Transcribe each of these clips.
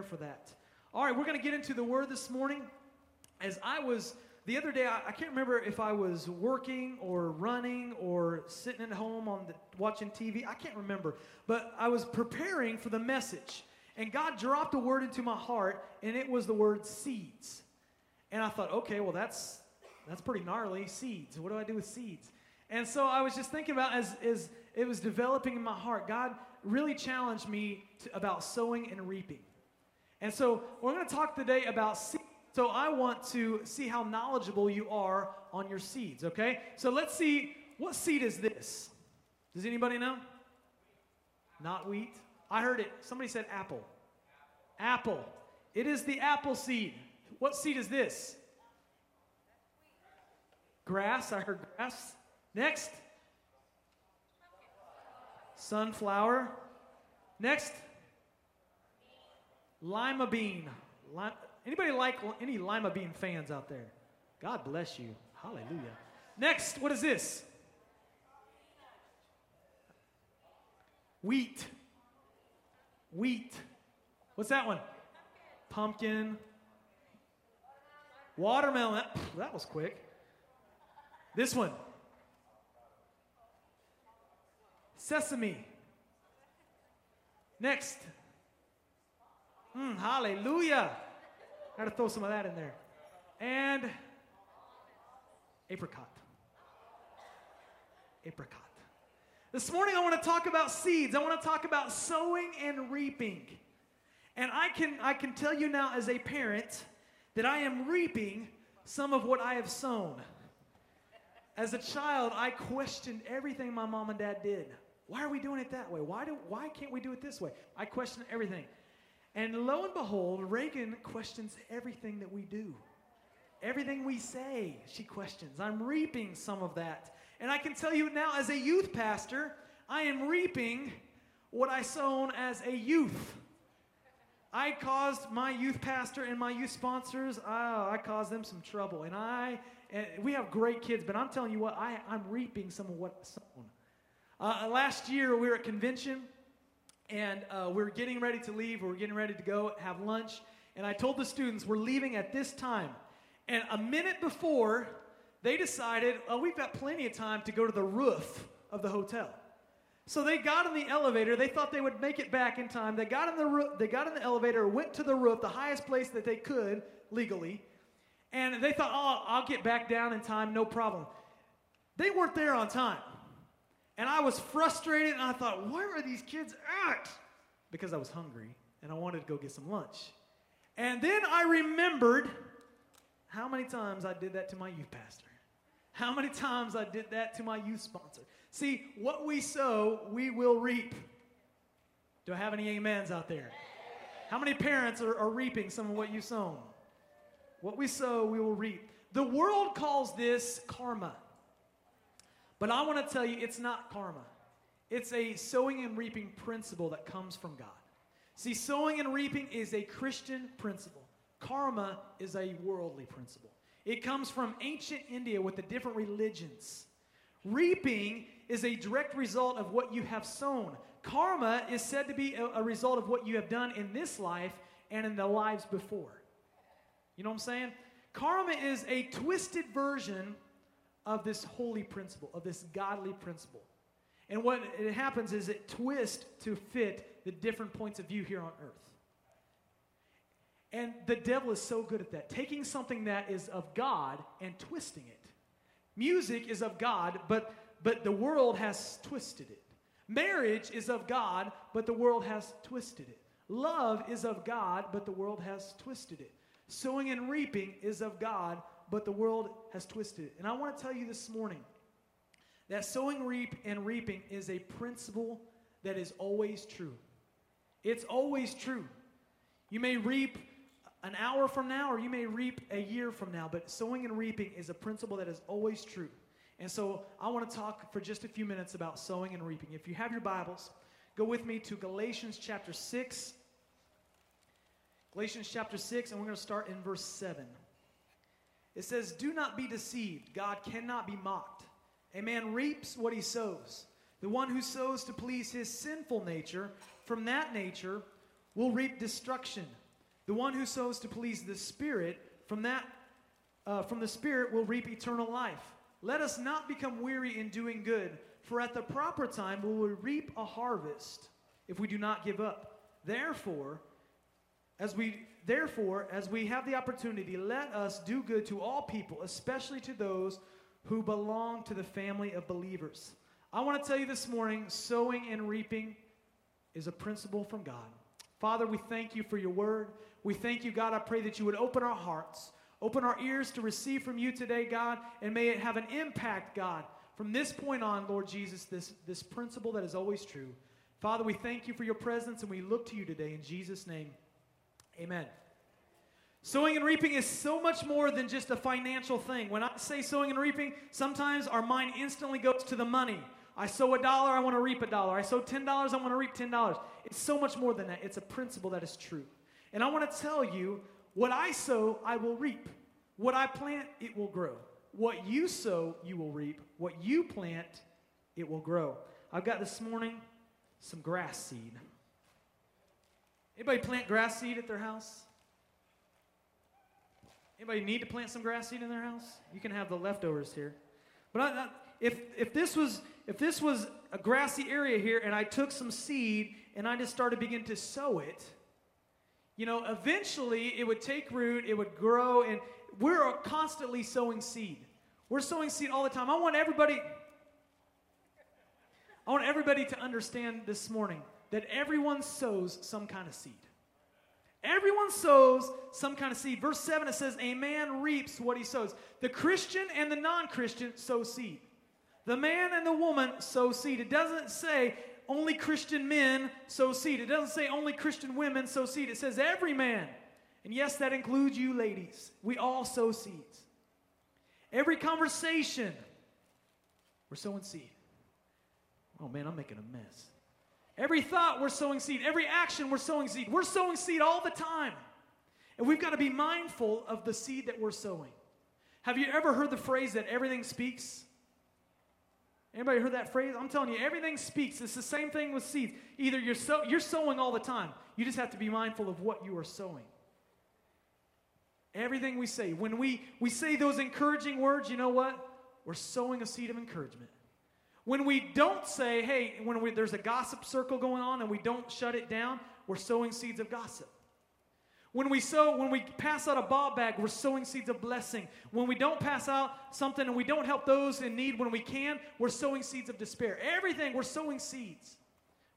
for that. All right, we're going to get into the word this morning. As I was the other day, I, I can't remember if I was working or running or sitting at home on the, watching TV. I can't remember, but I was preparing for the message, and God dropped a word into my heart, and it was the word seeds. And I thought, okay, well that's that's pretty gnarly. Seeds. What do I do with seeds? And so I was just thinking about as as it was developing in my heart, God really challenged me to, about sowing and reaping. And so we're going to talk today about seeds. So I want to see how knowledgeable you are on your seeds, okay? So let's see what seed is this? Does anybody know? Not wheat. I heard it. Somebody said apple. Apple. It is the apple seed. What seed is this? Grass. I heard grass. Next. Sunflower. Next. Lima bean. Anybody like any lima bean fans out there? God bless you. Hallelujah. Next, what is this? Wheat. Wheat. What's that one? Pumpkin. Watermelon. That was quick. This one. Sesame. Next. Mm, hallelujah. Got to throw some of that in there. And apricot. Apricot. This morning I want to talk about seeds. I want to talk about sowing and reaping. And I can I can tell you now as a parent that I am reaping some of what I have sown. As a child, I questioned everything my mom and dad did. Why are we doing it that way? Why do why can't we do it this way? I questioned everything. And lo and behold, Reagan questions everything that we do. Everything we say, she questions. I'm reaping some of that. And I can tell you now, as a youth pastor, I am reaping what I sown as a youth. I caused my youth pastor and my youth sponsors, oh, I caused them some trouble. And I, and we have great kids, but I'm telling you what, I, I'm reaping some of what I sown. Uh, last year, we were at convention, and uh, we are getting ready to leave. We are getting ready to go have lunch. And I told the students, we're leaving at this time. And a minute before, they decided, oh, we've got plenty of time to go to the roof of the hotel. So they got in the elevator. They thought they would make it back in time. They got in the they got in the elevator, went to the roof, the highest place that they could legally, and they thought, "Oh, I'll get back down in time, no problem." They weren't there on time. And I was frustrated and I thought, where are these kids at? Because I was hungry and I wanted to go get some lunch. And then I remembered how many times I did that to my youth pastor. How many times I did that to my youth sponsor. See, what we sow, we will reap. Do I have any amens out there? How many parents are, are reaping some of what you sown? What we sow, we will reap. The world calls this karma. But I want to tell you, it's not karma. It's a sowing and reaping principle that comes from God. See, sowing and reaping is a Christian principle. Karma is a worldly principle. It comes from ancient India with the different religions. Reaping is a direct result of what you have sown. Karma is said to be a, a, result of what you have done in this life and in the lives before. You know what I'm saying? Karma is a twisted version of this holy principle, of this godly principle. And what it happens is it twists to fit the different points of view here on earth. And the devil is so good at that, taking something that is of God and twisting it. Music is of God, but, but the world has twisted it. Marriage is of God, but the world has twisted it. Love is of God, but the world has twisted it. Sowing and reaping is of God, but the world has twisted it. And I want to tell you this morning that sowing reap and reaping is a principle that is always true. It's always true. You may reap an hour from now or you may reap a year from now, but sowing and reaping is a principle that is always true. And so I want to talk for just a few minutes about sowing and reaping. If you have your Bibles, go with me to Galatians chapter 6. Galatians chapter 6, and we're going to start in verse 7. It says, Do not be deceived. God cannot be mocked. A man reaps what he sows. The one who sows to please his sinful nature, from that nature will reap destruction. The one who sows to please the Spirit, from that, uh, from the Spirit will reap eternal life. Let us not become weary in doing good, for at the proper time we will reap a harvest if we do not give up. Therefore, as we therefore, as we have the opportunity, let us do good to all people, especially to those who belong to the family of believers. I want to tell you this morning, sowing and reaping is a principle from God. Father, we thank you for your word. We thank you, God. I pray that you would open our hearts, open our ears to receive from you today, God, and may it have an impact, God. From this point on, Lord Jesus, this, this principle that is always true. Father, we thank you for your presence and we look to you today in Jesus' name. Amen. Sowing and reaping is so much more than just a financial thing. When I say sowing and reaping, sometimes our mind instantly goes to the money. I sow a dollar, I want to reap a dollar. I sow $10, I want to reap $10. It's so much more than that. It's a principle that is true. And I want to tell you what I sow, I will reap. What I plant, it will grow. What you sow, you will reap. What you plant, it will grow. I've got this morning some grass seed. Anybody plant grass seed at their house? Anybody need to plant some grass seed in their house? You can have the leftovers here. But I, I, if, if, this was, if this was a grassy area here and I took some seed and I just started begin to sow it, you know, eventually it would take root, it would grow, and we're constantly sowing seed. We're sowing seed all the time. I want everybody, I want everybody to understand this morning that everyone sows some kind of seed. Everyone sows some kind of seed. Verse 7 it says, A man reaps what he sows. The Christian and the non Christian sow seed. The man and the woman sow seed. It doesn't say only Christian men sow seed. It doesn't say only Christian women sow seed. It says every man. And yes, that includes you ladies. We all sow seeds. Every conversation, we're sowing seed. Oh man, I'm making a mess. Every thought, we're sowing seed. Every action, we're sowing seed. We're sowing seed all the time. And we've got to be mindful of the seed that we're sowing. Have you ever heard the phrase that everything speaks? Anybody heard that phrase? I'm telling you, everything speaks. It's the same thing with seeds. Either you're, sow- you're sowing all the time, you just have to be mindful of what you are sowing. Everything we say, when we, we say those encouraging words, you know what? We're sowing a seed of encouragement. When we don't say, hey, when we, there's a gossip circle going on and we don't shut it down, we're sowing seeds of gossip. When we sow, when we pass out a ball bag, we're sowing seeds of blessing. When we don't pass out something and we don't help those in need when we can, we're sowing seeds of despair. Everything, we're sowing seeds.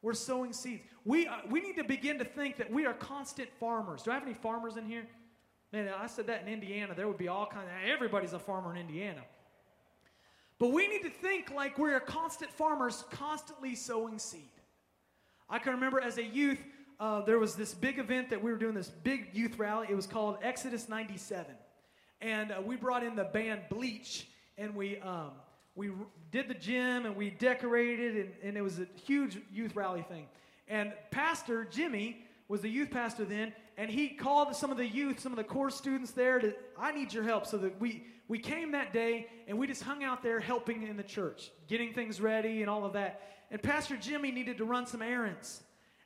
We're sowing seeds. We, uh, we need to begin to think that we are constant farmers. Do I have any farmers in here? Man, I said that in Indiana. There would be all kinds of, everybody's a farmer in Indiana. But we need to think like we're constant farmers, constantly sowing seed. I can remember as a youth, uh, there was this big event that we were doing, this big youth rally. It was called Exodus 97. And uh, we brought in the band Bleach, and we, um, we did the gym, and we decorated, and, and it was a huge youth rally thing. And Pastor Jimmy was the youth pastor then, and he called some of the youth, some of the core students there to, I need your help so that we, we came that day and we just hung out there helping in the church, getting things ready and all of that. And Pastor Jimmy needed to run some errands.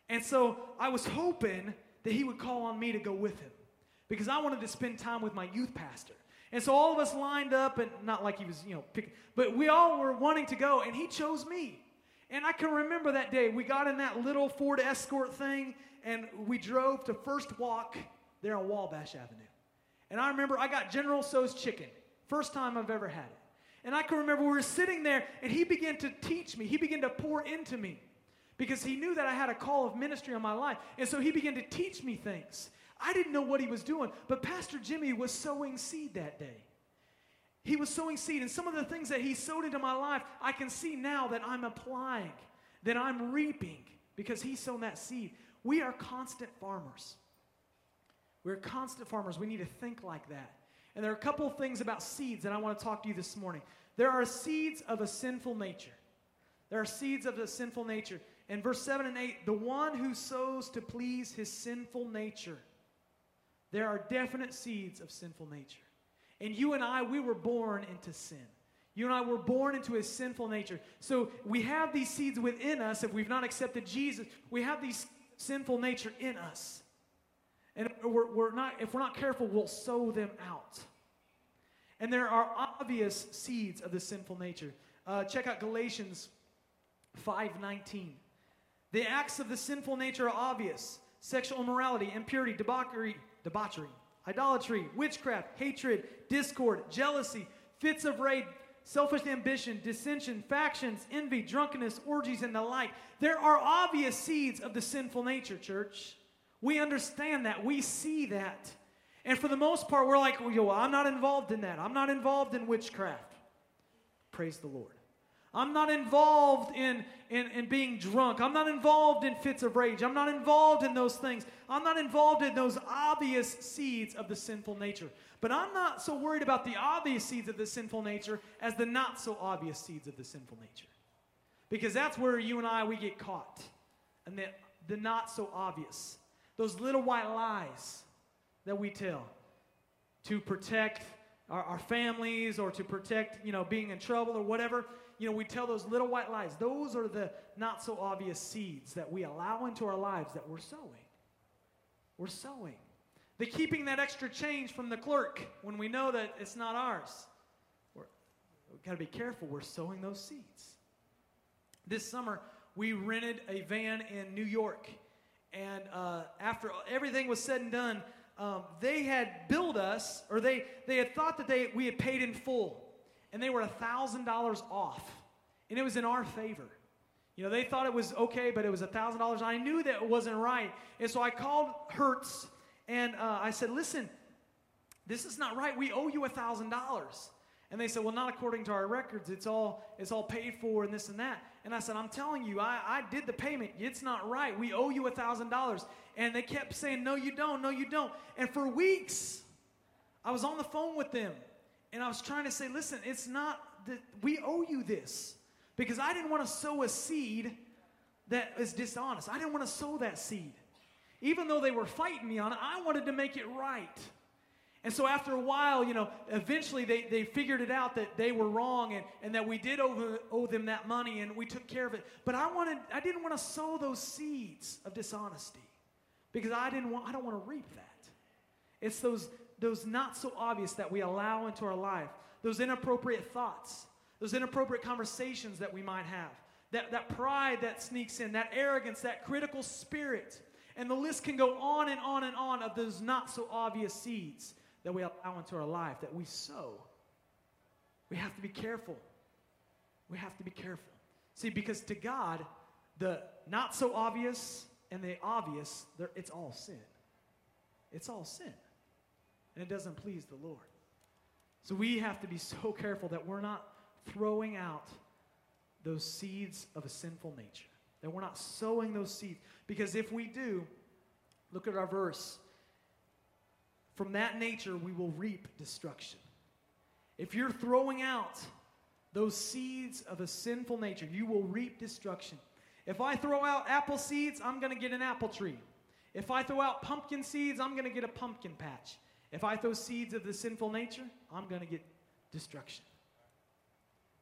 And so I was hoping that he would call on me to go with him because I wanted to spend time with my youth pastor. And so all of us lined up, and not like he was, you know, picking, but we all were wanting to go, and he chose me. And I can remember that day. We got in that little Ford Escort thing, and we drove to First Wok there on Wabash Avenue. And I remember I got General Tso's chicken. First time I've ever had it. And I can remember we were sitting there and he began to teach me. He began to pour into me because he knew that I had a call of ministry on my life. And so he began to teach me things. I didn't know what he was doing, but Pastor Jimmy was sowing seed that day. He was sowing seed, and some of the things that he sowed into my life, I can see now that I'm applying, that I'm reaping because he's sown that seed. We are constant farmers. We're constant farmers. We need to think like that. And there are a couple of things about seeds that I want to talk to you this morning. There are seeds of a sinful nature. There are seeds of a sinful nature. In verse 7 and 8, the one who sows to please his sinful nature. There are definite seeds of sinful nature. And you and I, we were born into sin. You and I were born into a sinful nature. So we have these seeds within us. If we've not accepted Jesus, we have these sinful nature in us. And we're, we're not, if we're not careful, we'll sow them out. And there are obvious seeds of the sinful nature. Uh, check out Galatians 5:19. The acts of the sinful nature are obvious: sexual immorality, impurity, debauchery, debauchery, idolatry, witchcraft, hatred, discord, jealousy, fits of rage, selfish ambition, dissension, factions, envy, drunkenness, orgies, and the like. There are obvious seeds of the sinful nature, church. We understand that. We see that. And for the most part, we're like, well, I'm not involved in that. I'm not involved in witchcraft. Praise the Lord. I'm not involved in, in, in being drunk. I'm not involved in fits of rage. I'm not involved in those things. I'm not involved in those obvious seeds of the sinful nature. But I'm not so worried about the obvious seeds of the sinful nature as the not so obvious seeds of the sinful nature. Because that's where you and I, we get caught. And the, the not so obvious. Those little white lies that we tell to protect our, our families or to protect, you know, being in trouble or whatever you know, we tell those little white lies. Those are the not so obvious seeds that we allow into our lives that we're sowing. We're sowing. The keeping that extra change from the clerk when we know that it's not ours. We're, we've got to be careful. We're sowing those seeds. This summer, we rented a van in New York. And uh, after everything was said and done, um, they had billed us, or they, they had thought that they, we had paid in full and they were $1,000 off. And it was in our favor. You know, they thought it was okay, but it was $1,000. I knew that it wasn't right. And so I called Hertz and uh, I said, listen, this is not right. We owe you $1,000. And they said, well, not according to our records. It's all, it's all paid for and this and that. And I said, I'm telling you, I, I did the payment. It's not right. We owe you $1,000. And they kept saying, no, you don't. No, you don't. And for weeks, I was on the phone with them. And I was trying to say, listen, it's not that we owe you this. Because I didn't want to sow a seed that is dishonest. I didn't want to sow that seed. Even though they were fighting me on it, I wanted to make it right. And so after a while, you know, eventually they, they figured it out that they were wrong and, and that we did owe, owe them that money and we took care of it. But I wanted I didn't want to sow those seeds of dishonesty because I didn't want I don't want to reap that. It's those those not so obvious that we allow into our life, those inappropriate thoughts, those inappropriate conversations that we might have, that, that pride that sneaks in, that arrogance, that critical spirit. And the list can go on and on and on of those not so obvious seeds that we allow into our life, that we sow. We have to be careful. We have to be careful. See, because to God, the not so obvious and the obvious, it's all sin. It's all sin and it doesn't please the Lord. So we have to be so careful that we're not throwing out those seeds of a sinful nature, that we're not sowing those seeds. Because if we do, look at our verse. From that nature, we will reap destruction. If you're throwing out those seeds of a sinful nature, you will reap destruction. If I throw out apple seeds, I'm going to get an apple tree. If I throw out pumpkin seeds, I'm going to get a pumpkin patch. If I throw seeds of the sinful nature, I'm going to get destruction.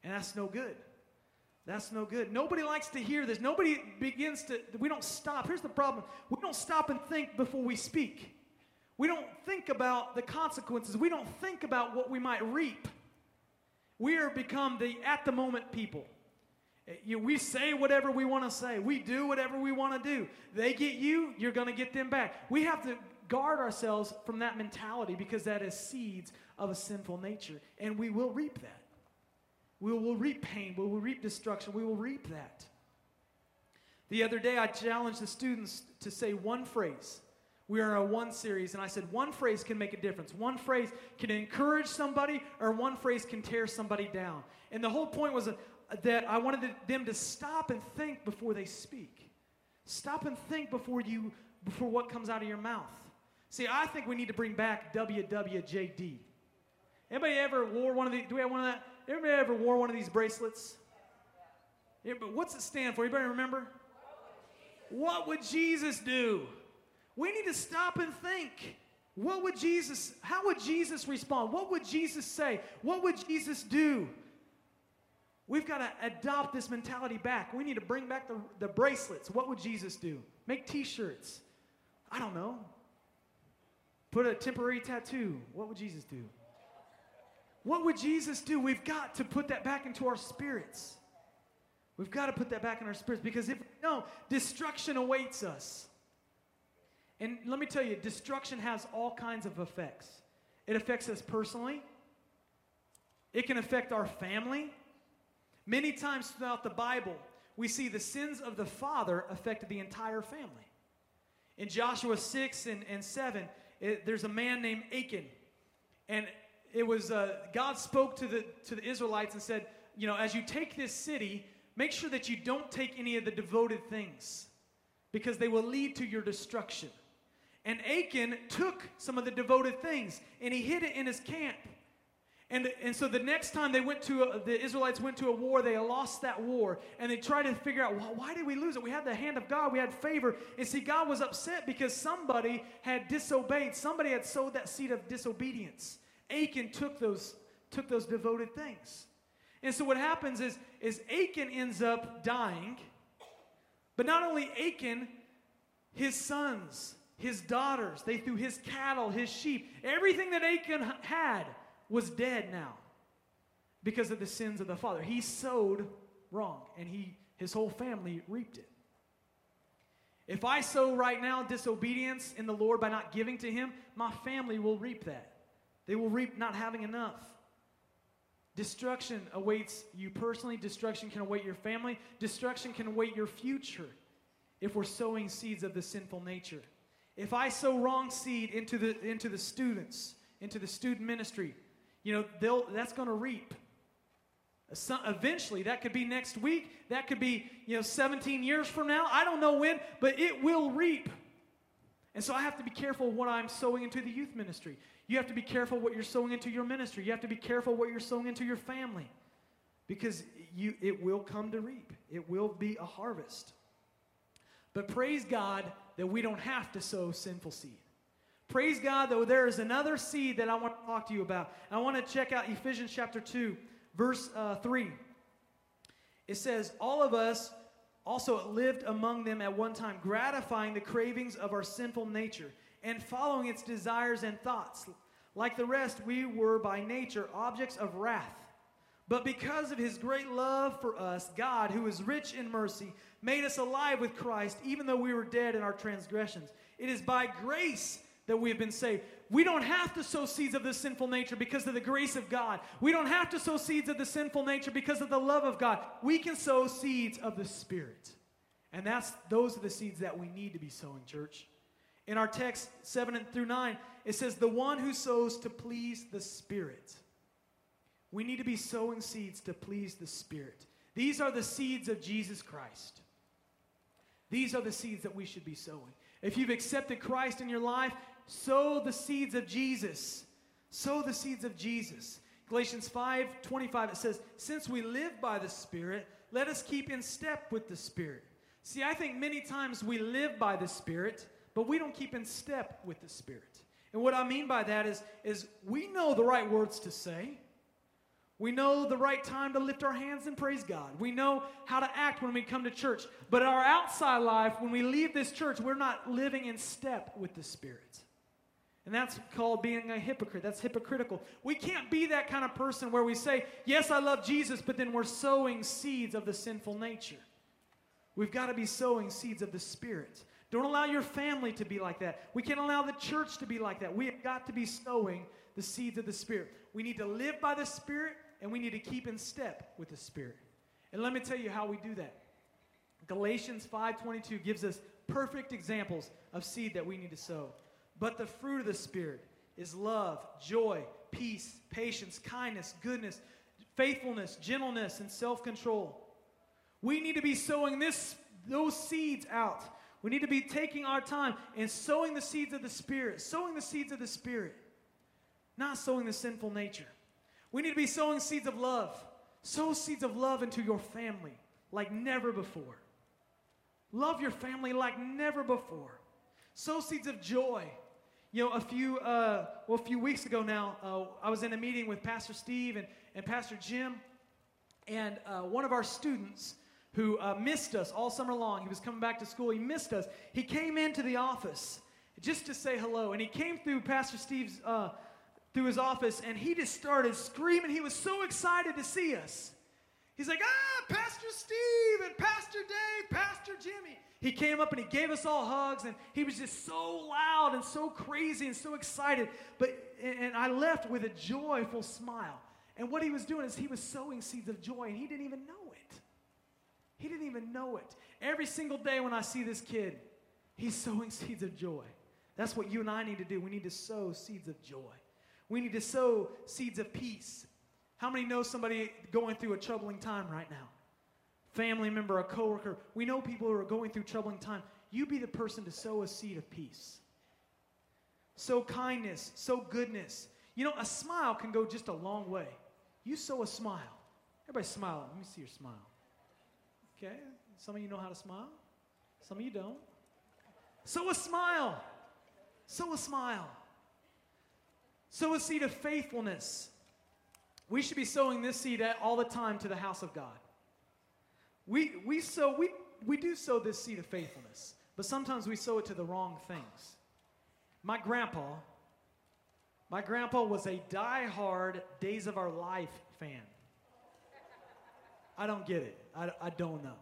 And that's no good. That's no good. Nobody likes to hear this. Nobody begins to, we don't stop. Here's the problem we don't stop and think before we speak. We don't think about the consequences. We don't think about what we might reap. We are become the at the moment people. Eh, you, we say whatever we want to say. We do whatever we want to do. They get you, you're going to get them back. We have to guard ourselves from that mentality because that is seeds of a sinful nature. And we will reap that. We will reap pain. We will reap destruction. We will reap that. The other day, I challenged the students to say one phrase. We are in a one series, and I said one phrase can make a difference. One phrase can encourage somebody, or one phrase can tear somebody down. And the whole point was that I wanted them to stop and think before they speak. Stop and think before you before what comes out of your mouth. See, I think we need to bring back WWJD. Anybody ever wore one of these? Do we have one of that? Anybody ever wore one of these bracelets? Yeah, but what's it stand for? Anybody remember? What would Jesus do? We need to stop and think. What would Jesus, how would Jesus respond? What would Jesus say? What would Jesus do? We've got to adopt this mentality back. We need to bring back the, the bracelets. What would Jesus do? Make t shirts. I don't know. Put a temporary tattoo. What would Jesus do? What would Jesus do? We've got to put that back into our spirits. We've got to put that back in our spirits because if no, destruction awaits us. And let me tell you, destruction has all kinds of effects. It affects us personally, it can affect our family. Many times throughout the Bible, we see the sins of the father affected the entire family. In Joshua 6 and, and 7, it, there's a man named Achan. And it was, uh, God spoke to the, to the Israelites and said, you know, as you take this city, make sure that you don't take any of the devoted things because they will lead to your destruction. And Achan took some of the devoted things and he hid it in his camp. And, and so the next time they went to a, the Israelites went to a war, they lost that war. And they tried to figure out, well, why did we lose it? We had the hand of God, we had favor. And see, God was upset because somebody had disobeyed, somebody had sowed that seed of disobedience. Achan took those, took those devoted things. And so what happens is, is Achan ends up dying. But not only Achan, his sons, his daughters, they threw his cattle, his sheep, everything that Achan had was dead now because of the sins of the father. He sowed wrong and he his whole family reaped it. If I sow right now disobedience in the Lord by not giving to him, my family will reap that. They will reap not having enough. Destruction awaits you personally, destruction can await your family, destruction can await your future if we're sowing seeds of the sinful nature. If I sow wrong seed into the into the students, into the student ministry, you know, they'll, that's going to reap. Eventually, that could be next week. That could be, you know, 17 years from now. I don't know when, but it will reap. And so I have to be careful what I'm sowing into the youth ministry. You have to be careful what you're sowing into your ministry. You have to be careful what you're sowing into your family. Because you, it will come to reap. It will be a harvest. But praise God that we don't have to sow sinful seed. Praise God, though, there is another seed that I want to talk to you about. I want to check out Ephesians chapter 2, verse uh, 3. It says, All of us also lived among them at one time, gratifying the cravings of our sinful nature and following its desires and thoughts. Like the rest, we were by nature objects of wrath. But because of his great love for us, God, who is rich in mercy, made us alive with Christ, even though we were dead in our transgressions. It is by grace that we have been saved. We don't have to sow seeds of the sinful nature because of the grace of God. We don't have to sow seeds of the sinful nature because of the love of God. We can sow seeds of the Spirit. And that's those are the seeds that we need to be sowing, church. In our text 7 and through 9, it says, The one who sows to please the Spirit. We need to be sowing seeds to please the Spirit. These are the seeds of Jesus Christ. These are the seeds that we should be sowing. If you've accepted Christ in your life, sow the seeds of Jesus. Sow the seeds of Jesus. Galatians 5 25, it says, Since we live by the Spirit, let us keep in step with the Spirit. See, I think many times we live by the Spirit, but we don't keep in step with the Spirit. And what I mean by that is, is we know the right words to say. We know the right time to lift our hands and praise God. We know how to act when we come to church. But our outside life, when we leave this church, we're not living in step with the Spirit. And that's called being a hypocrite. That's hypocritical. We can't be that kind of person where we say, Yes, I love Jesus, but then we're sowing seeds of the sinful nature. We've got to be sowing seeds of the Spirit. Don't allow your family to be like that. We can't allow the church to be like that. We have got to be sowing the seeds of the Spirit. We need to live by the Spirit and we need to keep in step with the Spirit. And let me tell you how we do that. Galatians 5:22 gives us perfect examples of seed that we need to sow. But the fruit of the Spirit is love, joy, peace, patience, kindness, goodness, faithfulness, gentleness, and self-control. We need to be sowing this, those seeds out. We need to be taking our time and sowing the seeds of the Spirit, sowing the seeds of the Spirit, not sowing the sinful nature. We need to be sowing seeds of love. Sow seeds of love into your family like never before. Love your family like never before. Sow seeds of joy. You know, a few uh, well, a few weeks ago now, uh, I was in a meeting with Pastor Steve and, and Pastor Jim, and uh, one of our students who uh, missed us all summer long. He was coming back to school. He missed us. He came into the office just to say hello. And he came through Pastor Steve's, uh, through his office, and he just started screaming. He was so excited to see us. He's like, ah, Pastor Steve and Pastor Dave, Pastor Jimmy. He came up and he gave us all hugs, and he was just so loud and so crazy and so excited. But and I left with a joyful smile. And what he was doing is he was sowing seeds of joy, and he didn't even know it. He didn't even know it. Every single day when I see this kid, he's sowing seeds of joy. That's what you and I need to do. We need to sow seeds of joy. We need to sow seeds of peace. How many know somebody going through a troubling time right now? Family member, a coworker. We know people who are going through troubling time. You be the person to sow a seed of peace. Sow kindness, sow goodness. You know, a smile can go just a long way. You sow a smile. Everybody smile. Let me see your smile. Okay? Some of you know how to smile. Some of you don't. Sow a smile. Sow a smile. Sow a seed of faithfulness. We should be sowing this seed all the time to the house of God. We, we sow, we, we do sow this seed of faithfulness, but sometimes we sow it to the wrong things. My grandpa, my grandpa was a die-hard Days of Our Life fan. I don't get it. I, I don't know.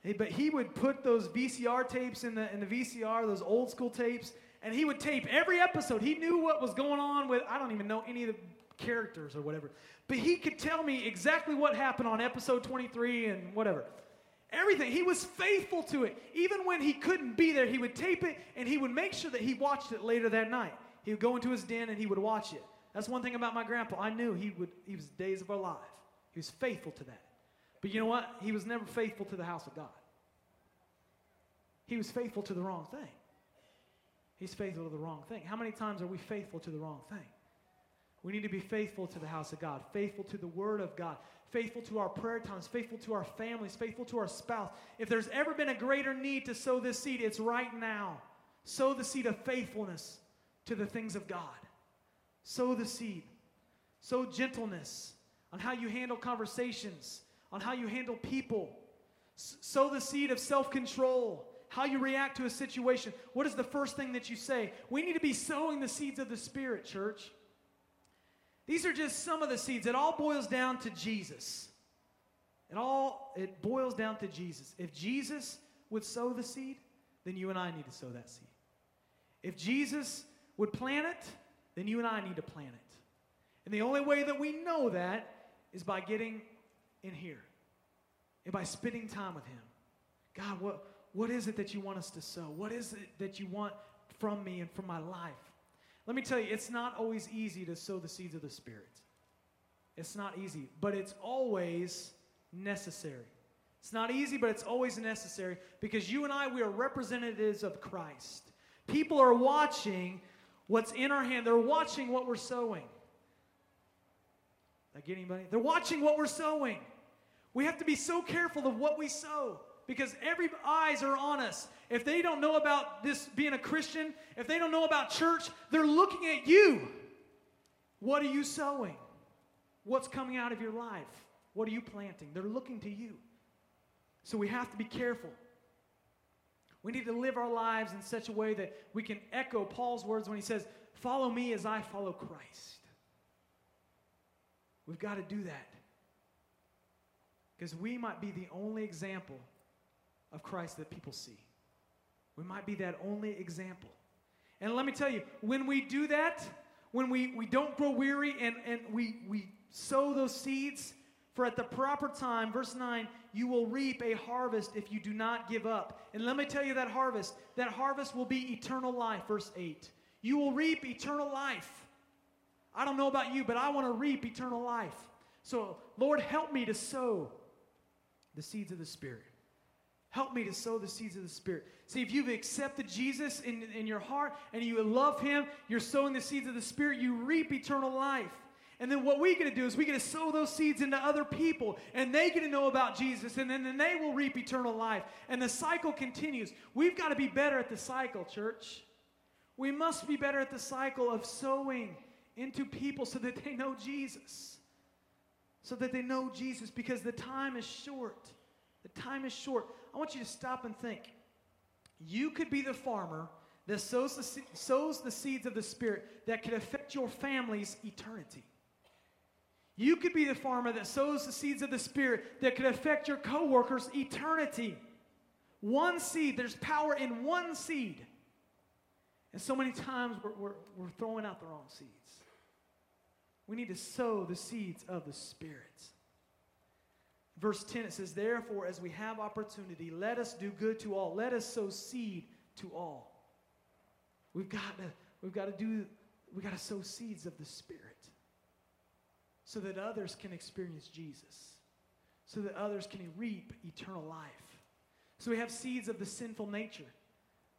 Hey, but he would put those VCR tapes in the, in the VCR, those old school tapes, and he would tape every episode. He knew what was going on with, I don't even know any of the characters or whatever. But he could tell me exactly what happened on episode 23 and whatever. Everything. He was faithful to it. Even when he couldn't be there, he would tape it and he would make sure that he watched it later that night. He would go into his den and he would watch it. That's one thing about my grandpa. I knew he would he was days of our life. He was faithful to that. But you know what? He was never faithful to the house of God. He was faithful to the wrong thing. He's faithful to the wrong thing. How many times are we faithful to the wrong thing? We need to be faithful to the house of God, faithful to the word of God, faithful to our prayer times, faithful to our families, faithful to our spouse. If there's ever been a greater need to sow this seed, it's right now. Sow the seed of faithfulness to the things of God. Sow the seed. Sow gentleness on how you handle conversations, on how you handle people. sow the seed of self control, how you react to a situation. What is the first thing that you say? We need to be sowing the seeds of the Spirit, church. These are just some of the seeds. It all boils down to Jesus. It all it boils down to Jesus. If Jesus would sow the seed, then you and I need to sow that seed. If Jesus would plant it, then you and I need to plant it. And the only way that we know that is by getting in here and by spending time with Him. God, what, what is it that you want us to sow? What is it that you want from me and from my life? Let me tell you, it's not always easy to sow the seeds of the Spirit. It's not easy, but it's always necessary. It's not easy, but it's always necessary because you and I, we are representatives of Christ. People are watching what's in our hand, they're watching what we're sowing. Did I get anybody? They're watching what we're sowing. We have to be so careful of what we sow because every eyes are on us. If they don't know about this being a Christian, if they don't know about church, they're looking at you. What are you sowing? What's coming out of your life? What are you planting? They're looking to you. So we have to be careful. We need to live our lives in such a way that we can echo Paul's words when he says, Follow me as I follow Christ. We've got to do that. Because we might be the only example of Christ that people see. We might be that only example. And let me tell you, when we do that, when we, we don't grow weary and, and we, we sow those seeds, for at the proper time, verse 9, you will reap a harvest if you do not give up. And let me tell you that harvest, that harvest will be eternal life, verse 8. You will reap eternal life. I don't know about you, but I want to reap eternal life. So, Lord, help me to sow the seeds of the Spirit. Help me to sow the seeds of the Spirit. See, if you've accepted Jesus in, in your heart and you love Him, you're sowing the seeds of the Spirit, you reap eternal life. And then what we get to do is we get to sow those seeds into other people, and they get to know about Jesus, and then, then they will reap eternal life. And the cycle continues. We've got to be better at the cycle, church. We must be better at the cycle of sowing into people so that they know Jesus. So that they know Jesus because the time is short. The time is short. I want you to stop and think. You could be the farmer that sows the, sows the seeds of the Spirit that could affect your family's eternity. You could be the farmer that sows the seeds of the Spirit that could affect your coworkers' eternity. One seed, there's power in one seed. And so many times we're, we're, we're throwing out the wrong seeds. We need to sow the seeds of the Spirit. Verse 10 it says, Therefore, as we have opportunity, let us do good to all. Let us sow seed to all. We've got to, we've got to do, we've got to sow seeds of the Spirit so that others can experience Jesus, so that others can reap eternal life. So we have seeds of the sinful nature,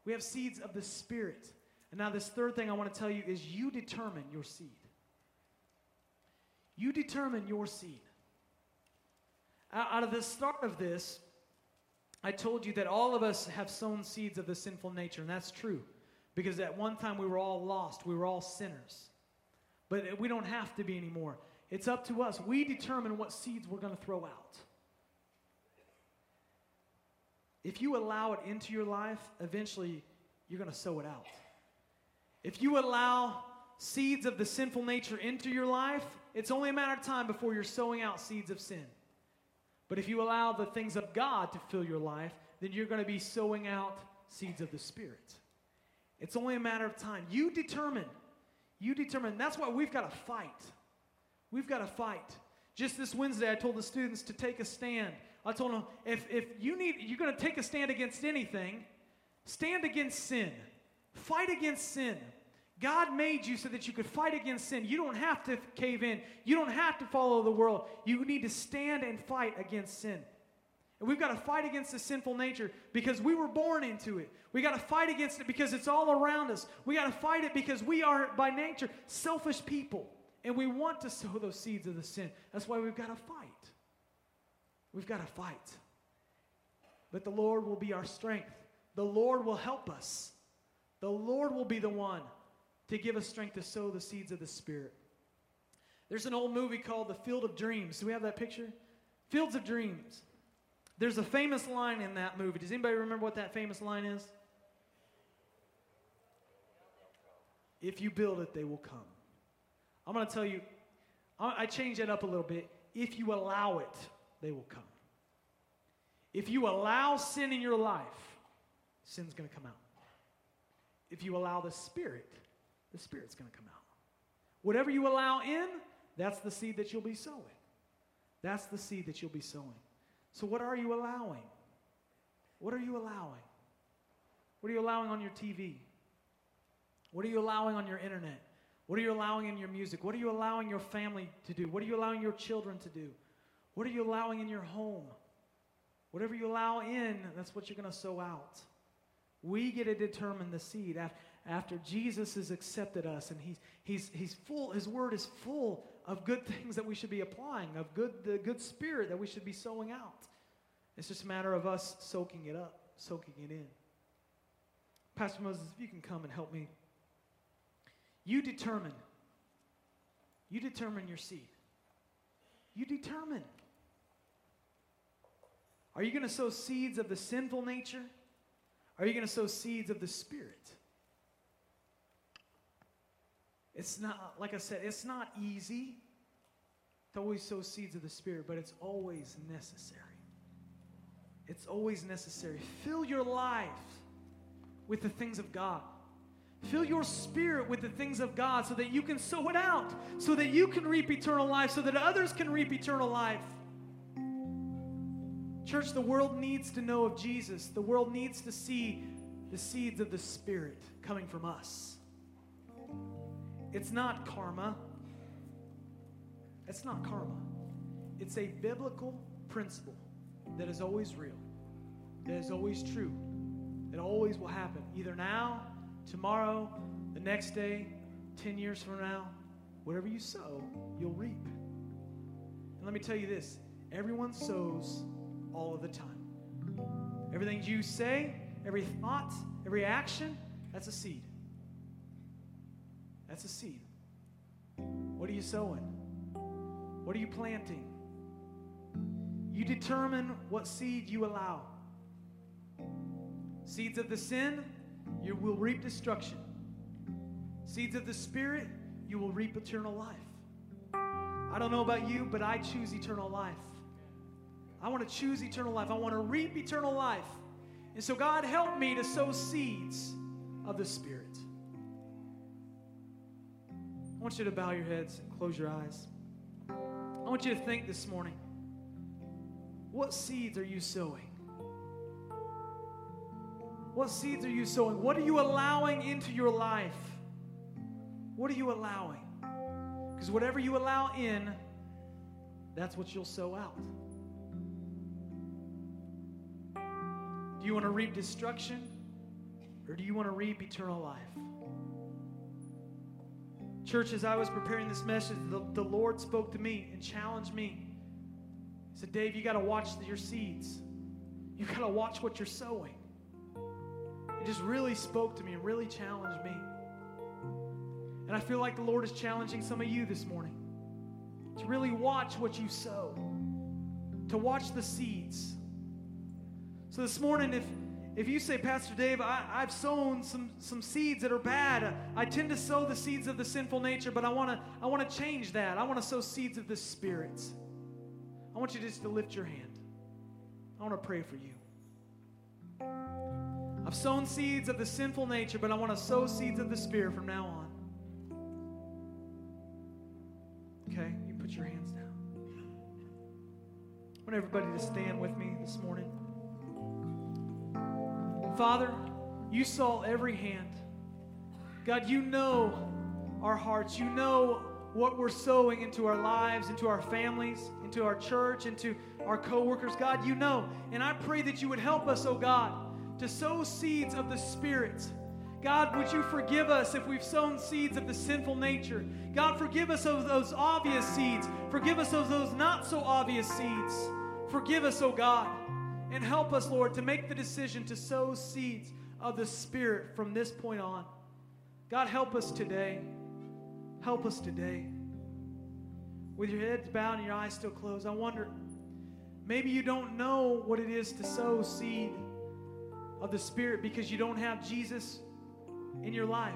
we have seeds of the Spirit. And now, this third thing I want to tell you is you determine your seed. You determine your seed. Out of the start of this, I told you that all of us have sown seeds of the sinful nature, and that's true. Because at one time we were all lost, we were all sinners. But we don't have to be anymore. It's up to us. We determine what seeds we're going to throw out. If you allow it into your life, eventually you're going to sow it out. If you allow seeds of the sinful nature into your life, it's only a matter of time before you're sowing out seeds of sin. But if you allow the things of God to fill your life, then you're going to be sowing out seeds of the Spirit. It's only a matter of time. You determine. You determine. That's why we've got to fight. We've got to fight. Just this Wednesday, I told the students to take a stand. I told them if, if you need, you're going to take a stand against anything, stand against sin. Fight against sin. God made you so that you could fight against sin. You don't have to cave in. You don't have to follow the world. You need to stand and fight against sin. And we've got to fight against the sinful nature because we were born into it. We got to fight against it because it's all around us. We got to fight it because we are, by nature, selfish people. And we want to sow those seeds of the sin. That's why we've got to fight. We've got to fight. But the Lord will be our strength. The Lord will help us. The Lord will be the one to give us strength to sow the seeds of the Spirit. There's an old movie called The Field of Dreams. Do we have that picture? Fields of Dreams. There's a famous line in that movie. Does anybody remember what that famous line is? If you build it, they will come. I'm going to tell you, I change that up a little bit. If you allow it, they will come. If you allow sin in your life, sin's going to come out. If you allow the Spirit, the Spirit's going to come out. Whatever you allow in, that's the seed that you'll be sowing. That's the seed that you'll be sowing. So, what are you allowing? What are you allowing? What are you allowing on your TV? What are you allowing on your internet? What are you allowing in your music? What are you allowing your family to do? What are you allowing your children to do? What are you allowing in your home? Whatever you allow in, that's what you're going to sow out. We get to determine the seed after Jesus has accepted us and he's, he's, he's full, his word is full of good things that we should be applying, of good, the good spirit that we should be sowing out. It's just a matter of us soaking it up, soaking it in. Pastor Moses, if you can come and help me. You determine. You determine your seed. You determine. Are you going to sow seeds of the sinful nature? Are you going to sow seeds of the Spirit? It's not, like I said, it's not easy to always sow seeds of the Spirit, but it's always necessary. It's always necessary. Fill your life with the things of God. Fill your spirit with the things of God so that you can sow it out, so that you can reap eternal life, so that others can reap eternal life. Church, the world needs to know of Jesus. The world needs to see the seeds of the Spirit coming from us. It's not karma. It's not karma. It's a biblical principle that is always real, that is always true, that always will happen, either now, tomorrow, the next day, 10 years from now. Whatever you sow, you'll reap. And let me tell you this everyone sows all of the time. Everything you say, every thought, every action, that's a seed. That's a seed. What are you sowing? What are you planting? You determine what seed you allow. Seeds of the sin, you will reap destruction. Seeds of the Spirit, you will reap eternal life. I don't know about you, but I choose eternal life. I want to choose eternal life. I want to reap eternal life. And so, God, help me to sow seeds of the Spirit. I want you to bow your heads and close your eyes. I want you to think this morning what seeds are you sowing? What seeds are you sowing? What are you allowing into your life? What are you allowing? Because whatever you allow in, that's what you'll sow out. Do you want to reap destruction or do you want to reap eternal life? Church, as I was preparing this message, the, the Lord spoke to me and challenged me. He said, Dave, you got to watch your seeds. You got to watch what you're sowing. It just really spoke to me and really challenged me. And I feel like the Lord is challenging some of you this morning to really watch what you sow, to watch the seeds. So this morning, if if you say, Pastor Dave, I, have sown some, some seeds that are bad, I tend to sow the seeds of the sinful nature, but I want to I wanna change that. I want to sow seeds of the Spirit. I want you just to lift your hand. I want to pray for you. I've sown seeds of the sinful nature, but I want to sow seeds of the Spirit from now on. Okay, you put your hands down. I want everybody to stand with me this morning. Father, you saw every hand. God, you know our hearts. You know what we're sowing into our lives, into our families, into our church, into our coworkers. God, you know. And I pray that you would help us, oh God, to sow seeds of the Spirit. God, would you forgive us if we've sown seeds of the sinful nature? God, forgive us of those obvious seeds. Forgive us of those not so obvious seeds. Forgive us, oh God. And help us, Lord, to make the decision to sow seeds of the Spirit from this point on. God, help us today. Help us today. With your heads bowed and your eyes still closed, I wonder maybe you don't know what it is to sow seed of the Spirit because you don't have Jesus in your life.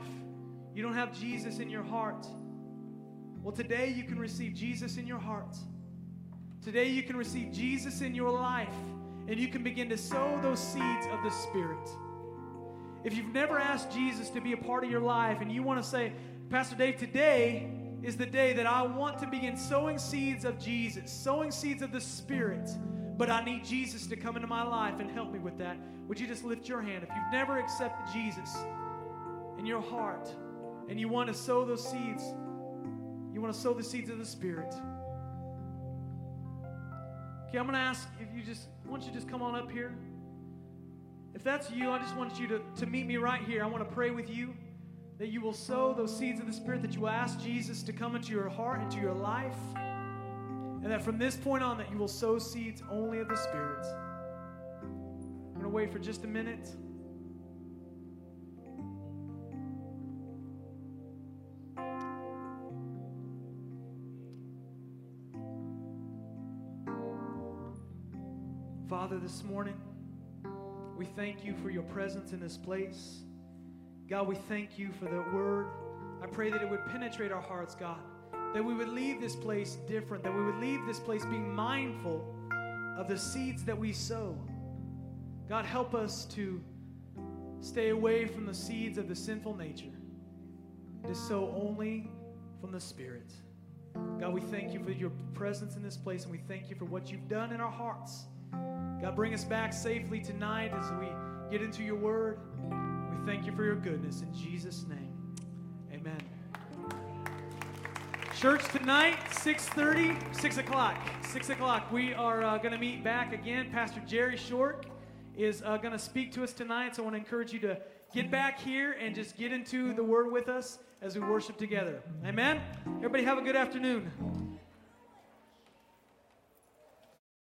You don't have Jesus in your heart. Well, today you can receive Jesus in your heart. Today you can receive Jesus in your life and you can begin to sow those seeds of the Spirit. If you've never asked Jesus to be a part of your life and you want to say, Pastor Dave, today is the day that I want to begin sowing seeds of Jesus, sowing seeds of the Spirit, but I need Jesus to come into my life and help me with that. Would you just lift your hand? If you've never accepted Jesus in your heart and you want to sow those seeds, you want to sow the seeds of the Spirit. Okay, I'm going to ask if you just, I want you just come on up here. If that's you, I just want you to, to meet me right here. I want to pray with you that you will sow those seeds of the Spirit, that you will ask Jesus to come into your heart, into your life, and that from this point on that you will sow seeds only of the Spirit. I'm going to wait for just a minute. Father, this morning, we thank you for your presence in this place. God, we thank you for the word. I pray that it would penetrate our hearts, God, that we would leave this place different, that we would leave this place being mindful of the seeds that we sow. God, help us to stay away from the seeds of the sinful nature, to sow only from the Spirit. God, we thank you for your presence in this place, and we thank you for what you've done in our hearts. God, bring us back safely tonight as we get into your word. We thank you for your goodness. In Jesus' name, amen. Church tonight, 6.30, 6 o'clock. 6 o'clock. We are uh, going to meet back again. Pastor Jerry Short is uh, going to speak to us tonight. So I want to encourage you to get back here and just get into the word with us as we worship together. Amen? Everybody have a good afternoon.